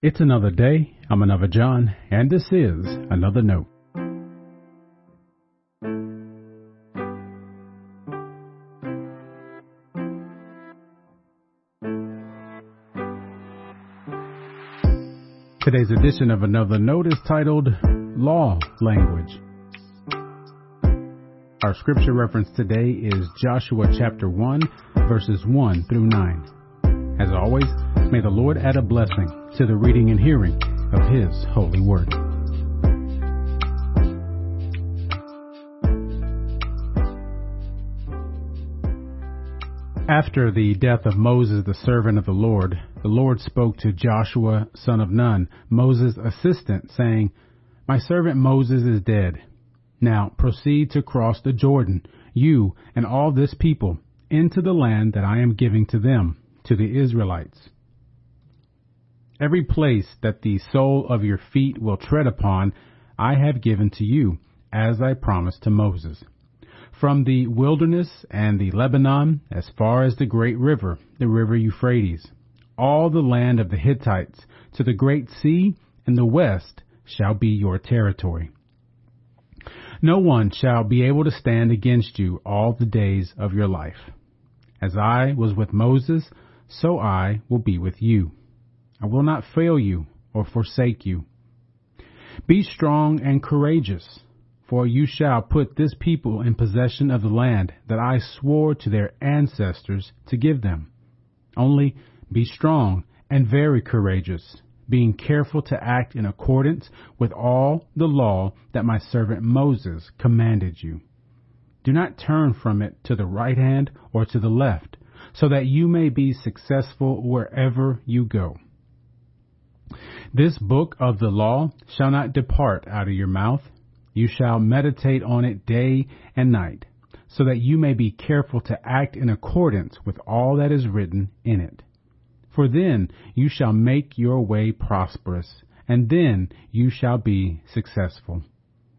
It's another day. I'm another John, and this is another note. Today's edition of Another Note is titled Law Language. Our scripture reference today is Joshua chapter 1, verses 1 through 9. As always, may the Lord add a blessing to the reading and hearing of His holy word. After the death of Moses, the servant of the Lord, the Lord spoke to Joshua, son of Nun, Moses' assistant, saying, My servant Moses is dead. Now proceed to cross the Jordan, you and all this people, into the land that I am giving to them, to the Israelites. Every place that the sole of your feet will tread upon, I have given to you, as I promised to Moses. From the wilderness and the Lebanon, as far as the great river, the river Euphrates, all the land of the Hittites, to the great sea and the west shall be your territory. No one shall be able to stand against you all the days of your life. As I was with Moses, so I will be with you. I will not fail you or forsake you. Be strong and courageous, for you shall put this people in possession of the land that I swore to their ancestors to give them. Only be strong and very courageous, being careful to act in accordance with all the law that my servant Moses commanded you. Do not turn from it to the right hand or to the left, so that you may be successful wherever you go. This book of the law shall not depart out of your mouth. You shall meditate on it day and night, so that you may be careful to act in accordance with all that is written in it. For then you shall make your way prosperous, and then you shall be successful.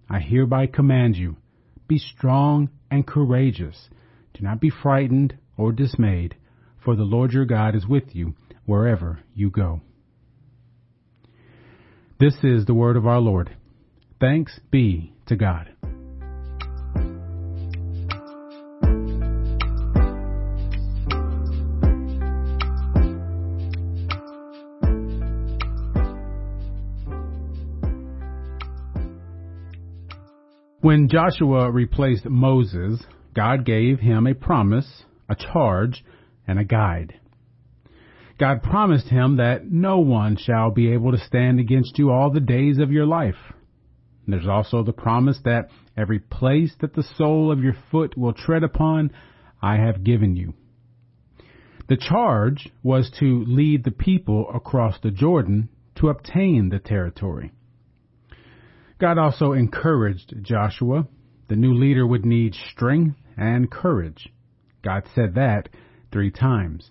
I hereby command you, be strong and courageous. Do not be frightened or dismayed, for the Lord your God is with you wherever you go. This is the word of our Lord. Thanks be to God. When Joshua replaced Moses, God gave him a promise, a charge, and a guide. God promised him that no one shall be able to stand against you all the days of your life. There's also the promise that every place that the sole of your foot will tread upon, I have given you. The charge was to lead the people across the Jordan to obtain the territory. God also encouraged Joshua. The new leader would need strength and courage. God said that three times.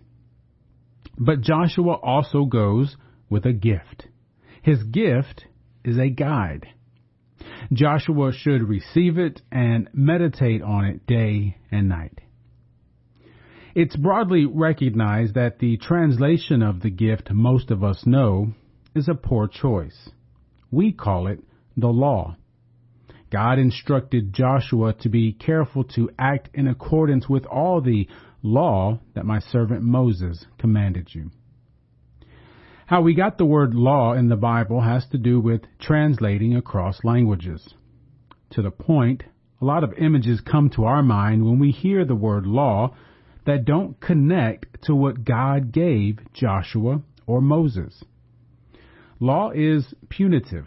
But Joshua also goes with a gift. His gift is a guide. Joshua should receive it and meditate on it day and night. It's broadly recognized that the translation of the gift most of us know is a poor choice. We call it the law. God instructed Joshua to be careful to act in accordance with all the law that my servant Moses commanded you. How we got the word law in the Bible has to do with translating across languages. To the point, a lot of images come to our mind when we hear the word law that don't connect to what God gave Joshua or Moses. Law is punitive.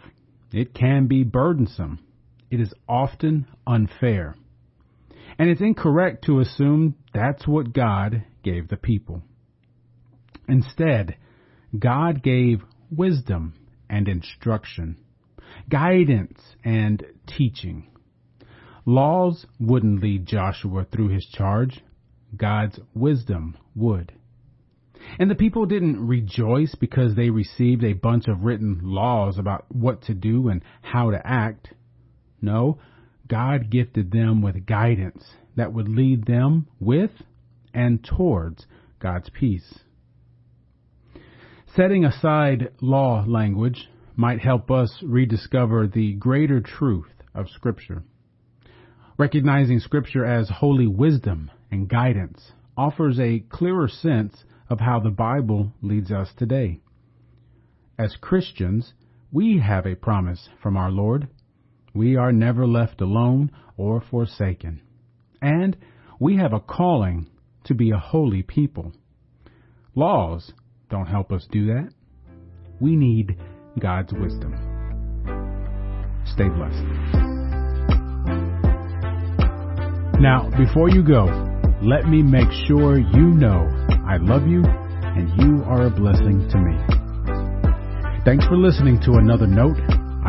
It can be burdensome. It is often unfair. And it's incorrect to assume that's what God gave the people. Instead, God gave wisdom and instruction, guidance and teaching. Laws wouldn't lead Joshua through his charge. God's wisdom would. And the people didn't rejoice because they received a bunch of written laws about what to do and how to act. No, God gifted them with guidance that would lead them with and towards God's peace. Setting aside law language might help us rediscover the greater truth of Scripture. Recognizing Scripture as holy wisdom and guidance offers a clearer sense of how the Bible leads us today. As Christians, we have a promise from our Lord. We are never left alone or forsaken. And we have a calling to be a holy people. Laws don't help us do that. We need God's wisdom. Stay blessed. Now, before you go, let me make sure you know I love you and you are a blessing to me. Thanks for listening to another note.